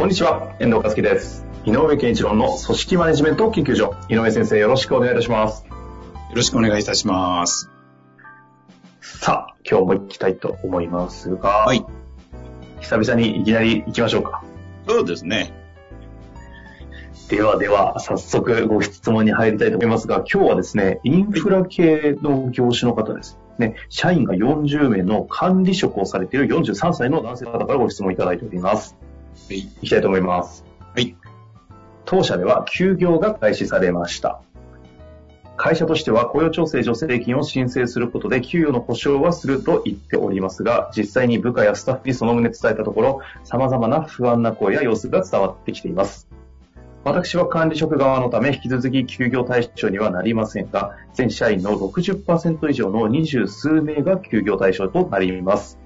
こんにちは、遠藤和樹です。井上健一郎の組織マネジメント研究所。井上先生、よろしくお願いいたします。よろしくお願いいたします。さあ、今日も行きたいと思いますが、はい。久々にいきなり行きましょうか。そうですね。ではでは、早速ご質問に入りたいと思いますが、今日はですね、インフラ系の業種の方です。ね、社員が40名の管理職をされている43歳の男性の方からご質問いただいております。はい。いきたいと思います。はい。当社では休業が開始されました。会社としては雇用調整助成金を申請することで給与の保証はすると言っておりますが、実際に部下やスタッフにその旨伝えたところ、様々な不安な声や様子が伝わってきています。私は管理職側のため引き続き休業対象にはなりませんが、全社員の60%以上の二十数名が休業対象となります。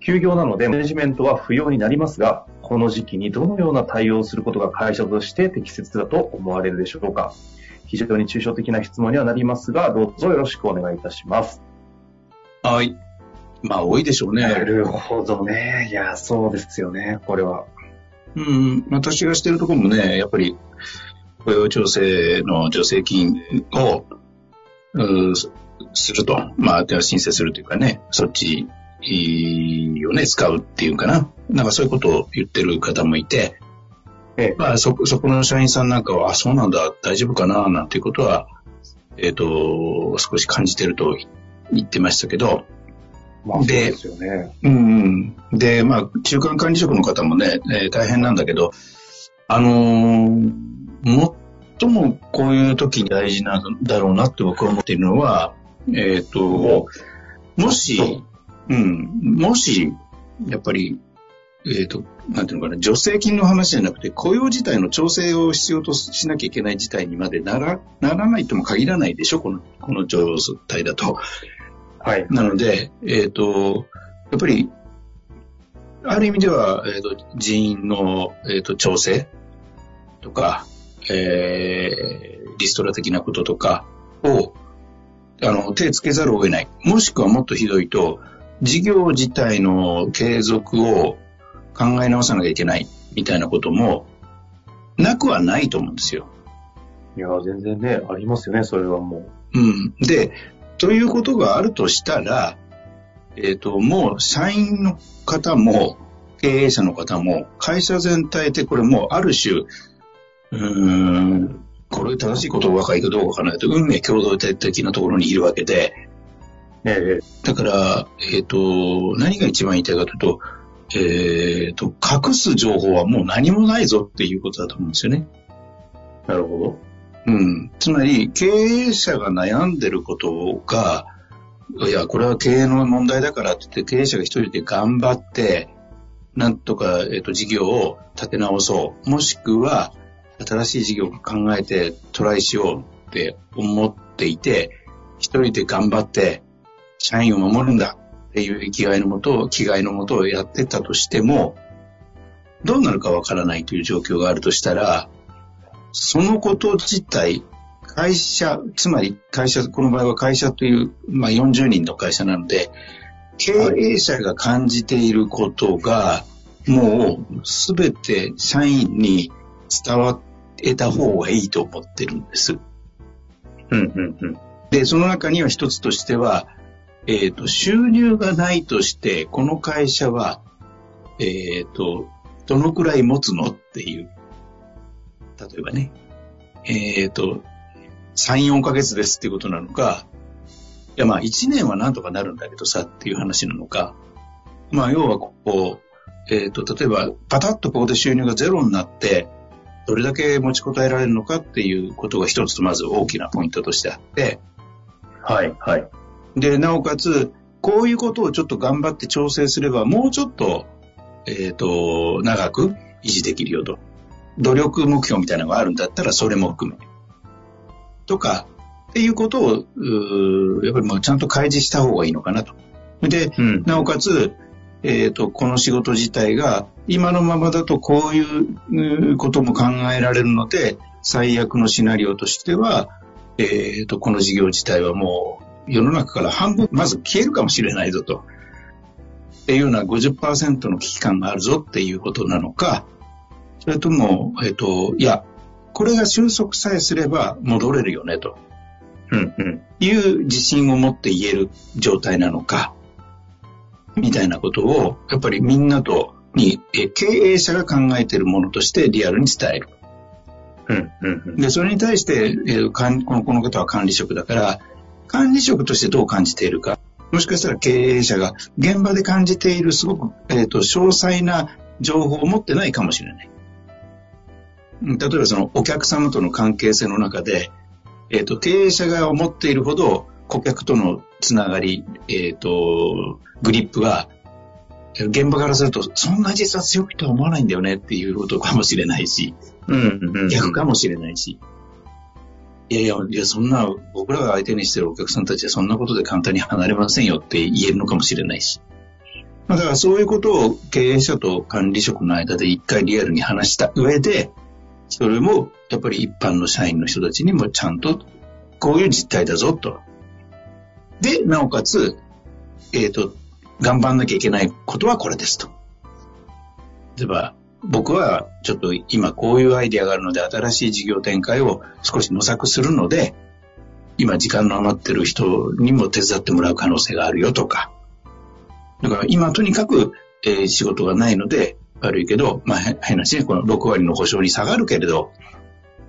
休業なのでマネジメントは不要になりますが、この時期にどのような対応をすることが会社として適切だと思われるでしょうか？非常に抽象的な質問にはなりますが、どうぞよろしくお願いいたします。はい。まあ、多いでしょうね。るほどね。いや、そうですよね、これは。うん。私がしてるところもね、やっぱり、雇用調整の助成金を、すると。まあ、申請するというかね、そっちをね、使うっていうかな。なんかそういうことを言ってる方もいて、ええ、まあ、そ、そこの社員さんなんかは、あ、そうなんだ、大丈夫かな、なんていうことは、えっ、と、少し感じてると言ってましたけど、まあ、そうでですよね。うんうん。で、まあ、中間管理職の方もね、えー大変なんだけど、あのー最もこういう時に大事なんだろうなって僕は思っているのは、えっ、と、もし、うん、もし、やっぱり、えっ、と、なんていうのかな、助成金の話じゃなくて、雇用自体の調整を必要としなきゃいけない事態にまでなら、ならないとも限らないでしょ、この、この状態だと。はい。なので、えっ、と、やっぱり、ある意味では、えっ、と、人員の、えっ、と、調整とか、えー、リストラ的なこととかを、あの、手つけざるを得ない。もしくはもっとひどいと、事業自体の継続を考え直さなきゃいけないみたいなことも、なくはないと思うんですよ。いや、全然ね、ありますよね、それはもうん。で、ということがあるとしたら、えっ、と、もう社員の方も、経営者の方も、会社全体でこれもうある種、うーん、これ正しいことが若いかどうかわからないと、運命共同体的なところにいるわけで、う。ええだから、えっ、と、何が一番言いたいかというと、えっ、と、隠す情報はもう何もないぞっていうことだと思うんですよね。なるほど。うん。つまり、経営者が悩んでることが、いや、これは経営の問題だからって言って、経営者が一人で頑張って、なんとか、えっ、と、事業を立て直そう。もしくは、新しい事業を考えてトライしようって思っていて、一人で頑張って、社員を守るんだっていう生きがいのもと、気概のもとをやってたとしても、どうなるかわからないという状況があるとしたら、そのこと自体、会社、つまり会社、この場合は会社という、まあ40人の会社なので、経営者が感じていることが、もうすべて社員に伝わえた方がいいと思ってるんです。うん、うん、うん。で、その中には一つとしては、えっ、と、収入がないとして、この会社は、えっ、と、どのくらい持つのっていう。例えばね、えっ、と、3、4ヶ月ですっていうことなのか、いやまあ1年はなんとかなるんだけどさっていう話なのか、まあ要はここ、えっ、と、例えばパタッとここで収入がゼロになって、どれだけ持ちこたえられるのかっていうことが一つとまず大きなポイントとしてあって、はい、はい。で、なおかつ、こういうことをちょっと頑張って調整すれば、もうちょっと、えっ、ー、と、長く維持できるよと。努力目標みたいなのがあるんだったら、それも含め。とか、っていうことを、やっぱりもうちゃんと開示した方がいいのかなと。で、うん、なおかつ、えっ、ー、と、この仕事自体が、今のままだとこういうことも考えられるので、最悪のシナリオとしては、えっ、ー、と、この事業自体はもう世の中から半分、まず消えるかもしれないぞと。っていうような50%の危機感があるぞっていうことなのか、それとも、えっ、ー、と、いや、これが収束さえすれば戻れるよねと。うんうん。いう自信を持って言える状態なのか、みたいなことを、やっぱりみんなと、に、え経営者が考えているものとしてリアルに伝える。うんうんうん、で、それに対して、えー、このこの方は管理職だから、管理職としてどう感じているか。もしかしたら経営者が現場で感じているすごく、えーと、詳細な情報を持ってないかもしれない。例えばそのお客様との関係性の中で、えっ、ー、と、経営者が思っているほど顧客とのつながり、えっ、ー、と、グリップが、現場からすると、そんな実は強くとは思わないんだよねっていうことかもしれないし、うんうん、逆かもしれないし。いやいや、いや、そんな、僕らが相手にしてるお客さんたちはそんなことで簡単に離れませんよって言えるのかもしれないし。まあ、だからそういうことを経営者と管理職の間で一回リアルに話した上で、それもやっぱり一般の社員の人たちにもちゃんとこういう実態だぞと。で、なおかつ、えっ、ー、と、頑張んなきゃいけないことはこれですと。例えば、僕はちょっと今こういうアイデアがあるので新しい事業展開を少し模索するので、今時間の余ってる人にも手伝ってもらう可能性があるよとか。だから今とにかく、えー、仕事がないので悪いけど、まあ変な話ね、この6割の保証に下がるけれど、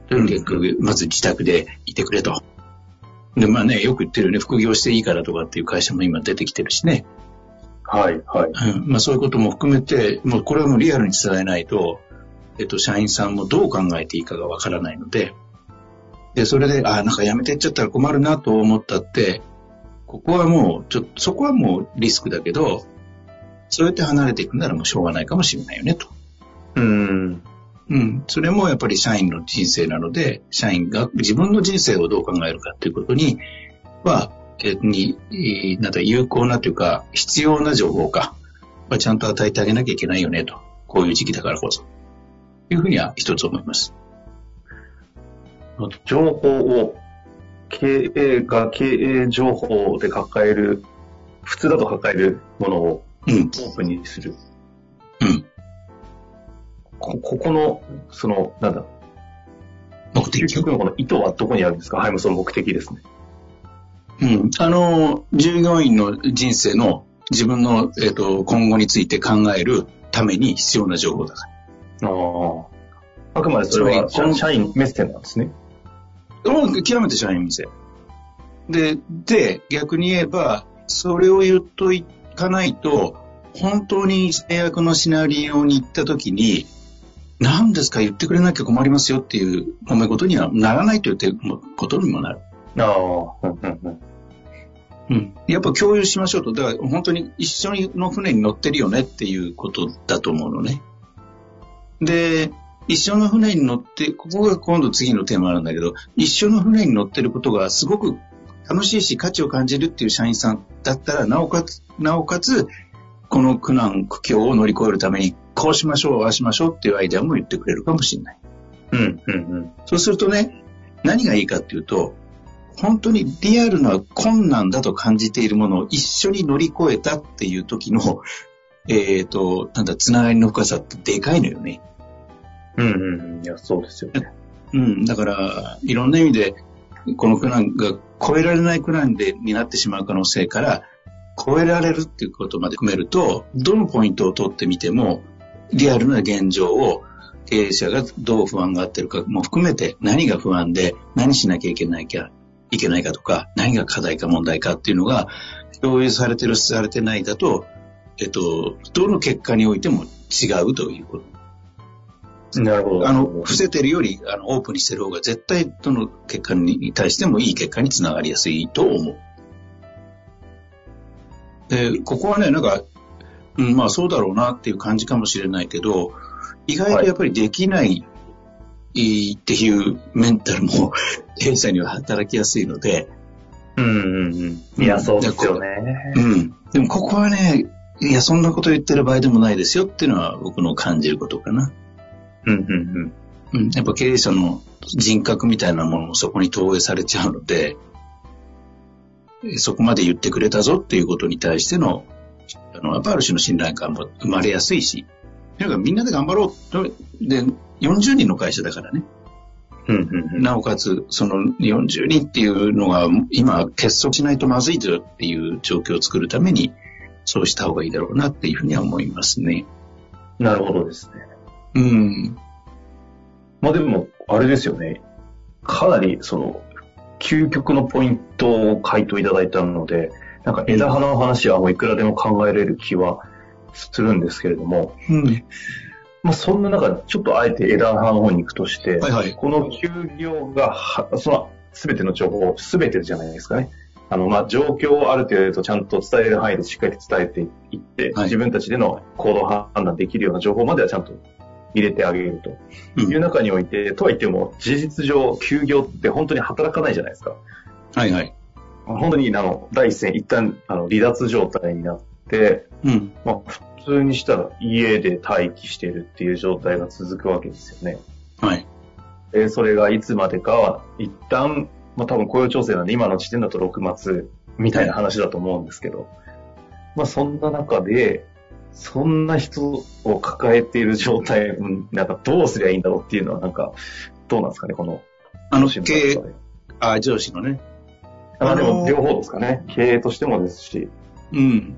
とにかくまず自宅でいてくれと。で、まあね、よく言ってるよね、副業していいからとかっていう会社も今出てきてるしね。はい、はい。うん、まあそういうことも含めて、もうこれはもうリアルに伝えないと、えっと、社員さんもどう考えていいかがわからないので、で、それで、ああ、なんかやめてっちゃったら困るなと思ったって、ここはもう、ちょっと、そこはもうリスクだけど、そうやって離れていくならもうしょうがないかもしれないよね、と。うん。うん。それもやっぱり社員の人生なので、社員が自分の人生をどう考えるかっていうことには、に、なんか有効なというか、必要な情報か、ちゃんと与えてあげなきゃいけないよねと。こういう時期だからこそ。いうふうには一つ思います。情報を経営が経営情報で抱える、普通だと抱えるものをオープンにする。うん。こここの、その、なんだ。目的。結局のこの意図はどこにあるんですか？はい、もうその目的ですね。うん。あの、従業員の人生の自分の、えっ、ー、と、今後について考えるために必要な情報だから。ああ。あくまでそれは社員目線なんですね。もう極めて社員目線。で、で、逆に言えば、それを言っといかないと、本当に最悪のシナリオに行った時に、何ですか言ってくれなきゃ困りますよっていう褒め事にはならないということにもなる。ああ。うん。やっぱ共有しましょうと。だから本当に一緒の船に乗ってるよねっていうことだと思うのね。で、一緒の船に乗って、ここが今度次のテーマなんだけど、一緒の船に乗ってることがすごく楽しいし価値を感じるっていう社員さんだったら、なおかつ、なおかつ、この苦難、苦境を乗り越えるために、こうしましょう、ああしましょうっていうアイデアも言ってくれるかもしれない。うん、うん、うん。そうするとね、何がいいかっていうと、本当にリアルな困難だと感じているものを一緒に乗り越えたっていう時の、えっ、ー、と、なんだ、つながりの深さってでかいのよね。うんうん。いや、そうですよね。うん。だから、いろんな意味で、この苦難が超えられない苦難でになってしまう可能性から、超えられるっていうことまで含めると、どのポイントを取ってみても、リアルな現状を経営者がどう不安があってるかも含めて、何が不安で何しなきゃいけないか、いけないかとか、何が課題か問題かっていうのが、共有されてる、されてないだと、えっと、どの結果においても違うということ。なるほど。あの、伏せてるより、あの、オープンにしてる方が絶対どの結果に対してもいい結果につながりやすいと思う。で、ここはね、なんか、うん、まあそうだろうなっていう感じかもしれないけど、意外とやっぱりできないっていうメンタルも経営者には働きやすいので、うんうんうん。いや、そうですよね。うん。でもここはね、いや、そんなこと言ってる場合でもないですよっていうのは僕の感じることかな。うんうんうん。やっぱ経営者の人格みたいなものもそこに投影されちゃうので、そこまで言ってくれたぞっていうことに対しての、あの、やっぱある種の信頼感も生まれやすいし、とにかくみんなで頑張ろうと、で、40人の会社だからね。うん。うんうんうん。なおかつ、その40人っていうのが今結束しないとまずいぞっていう状況を作るために、そうした方がいいだろうなっていうふうには思いますね。なるほどですね。うん。まあでも、あれですよね。かなり、その、究極のポイントを回答いただいたので、なんか枝葉の話はもういくらでも考えれる気はするんですけれども、うん。まあそんな中、ちょっとあえて枝葉の方に行くとして、はいはい。この休業がは、その、すべての情報、すべてじゃないですかね。あの、まあ、状況をある程度ちゃんと伝えれる範囲でしっかり伝えていって、はい自分たちでの行動判断できるような情報まではちゃんと入れてあげるとうんいう中において、とはいっても、事実上、休業って本当に働かないじゃないですか。はいはい。本当に、あの、第一線、一旦、あの、離脱状態になって、うん。まあ、普通にしたら家で待機しているっていう状態が続くわけですよね。はい。で、それがいつまでかは、一旦、まあ多分雇用調整なんで今の時点だと6月みたいな話だと思うんですけど、まあそんな中で、そんな人を抱えている状態、うんなんかどうすりゃいいんだろうっていうのはなんか、どうなんですかね、この。あの、経営あ、上司のね。あであのーも両方ですかね。経営としてもですし。うん。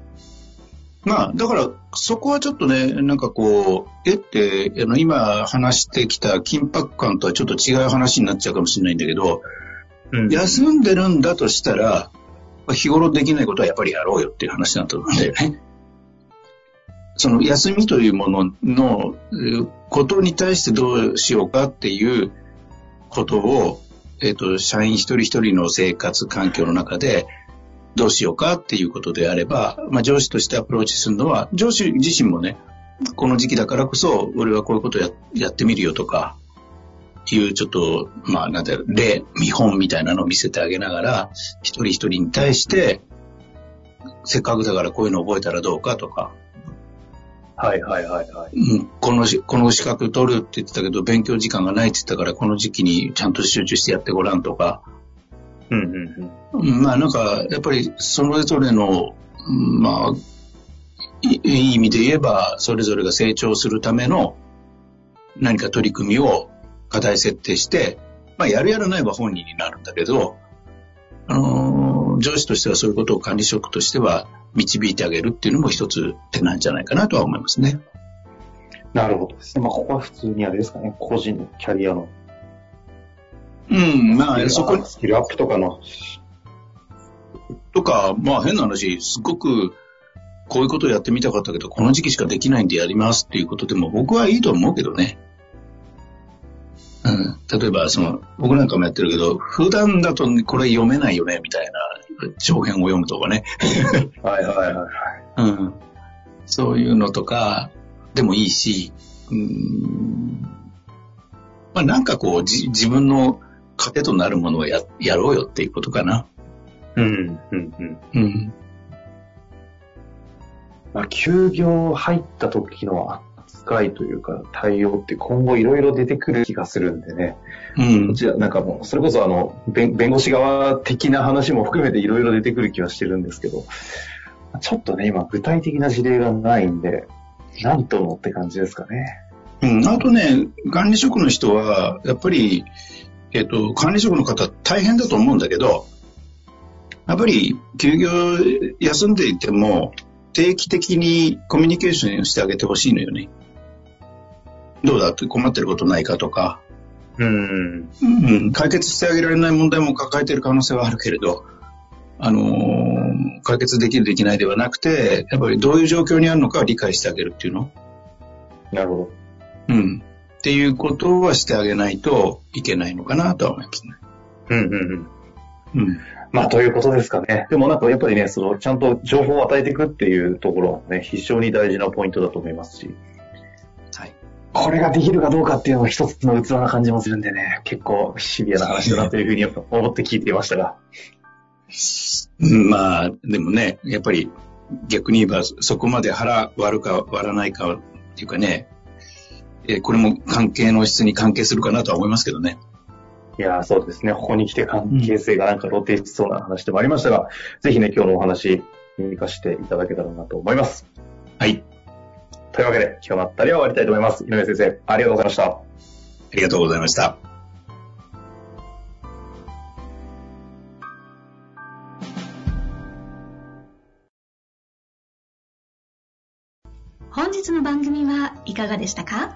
まあ、だから、そこはちょっとね、なんかこう、えって、あの、今話してきた緊迫感とはちょっと違う話になっちゃうかもしれないんだけど、うん休んでるんだとしたら、日頃できないことはやっぱりやろうよっていう話だと思うんだよね。その休みというもののえーことに対してどうしようかっていうことを、えっ、と、社員一人一人の生活環境の中でどうしようかっていうことであれば、まあ上司としてアプローチするのは、上司自身もね、この時期だからこそ、俺はこういうことややってみるよとか、いうちょっと、まあ、なんだろう、例、見本みたいなのを見せてあげながら、一人一人に対して、せっかくだからこういうの覚えたらどうかとか、はいはいはいはい。うんこのし、この資格取るって言ってたけど、勉強時間がないって言ったから、この時期にちゃんと集中してやってごらんとか、うんうんうん。うんまあなんか、やっぱりそれぞれの、うんまあ、いいい意味で言えば、それぞれが成長するための何か取り組みを課題設定して、まあやるやらないは本人になるんだけど、あのー上司としてはそういうことを管理職としては導いてあげるっていうのも一つ手なんじゃないかなとは思いますね。なるほどですね。まあここは普通にあれですかね。個人のキャリアの。うん、まあそこにスキルアップとかの。とか、まあ変な話、すごくこういうことをやってみたかったけど、この時期しかできないんでやりますっていうことでも僕はいいと思うけどね。うん、例えば、その、僕なんかもやってるけど、普段だとこれ読めないよね、みたいな長編を読むとかね。はいはいはい。うん、そういうのとかでもいいし、うんまあなんかこう、じ自分の糧となるものをややろうよっていうことかな。うんうんうん。うん。まあ、休業入った時の扱いというか対応って今後いろいろ出てくる気がするんでね。うんこ。ちらなんかもう、それこそあの、弁弁護士側的な話も含めていろいろ出てくる気はしてるんですけど、ちょっとね、今具体的な事例がないんで、なんともって感じですかね。うん、あとね、管理職の人は、やっぱり、えっ、と、管理職の方大変だと思うんだけど、やっぱり休業休んでいても、定期的にコミュニケーションをしてあげてほしいのよね。どうだって困ってることないかとか、うん。うん、解決してあげられない問題も抱えている可能性はあるけれど、あのー解決できるできないではなくて、やっぱりどういう状況にあるのかを理解してあげるっていうの。なるほど。うん。っていうことはしてあげないといけないのかなとは思いますね。うんうんうん。うん。まあ、ということですかね。でもなんかやっぱりね、その、ちゃんと情報を与えていくっていうところはね、非常に大事なポイントだと思いますし。はい。これができるかどうかっていうのは一つの器な感じもするんでね、結構シビアな話だなというふうに思って聞いていましたが。まあ、でもね、やっぱり逆に言えばそこまで腹割るか割らないかっていうかね、えこれも関係の質に関係するかなとは思いますけどね。いやそうですね。ここに来て関係性がなんか露呈しそうな話でもありましたが、うん、ぜひね、今日のお話、生かしていただけたらなと思います。はい。というわけで、今日のあたりは終わりたいと思います。井上先生、ありがとうございました。ありがとうございました。本日の番組はいかがでしたか？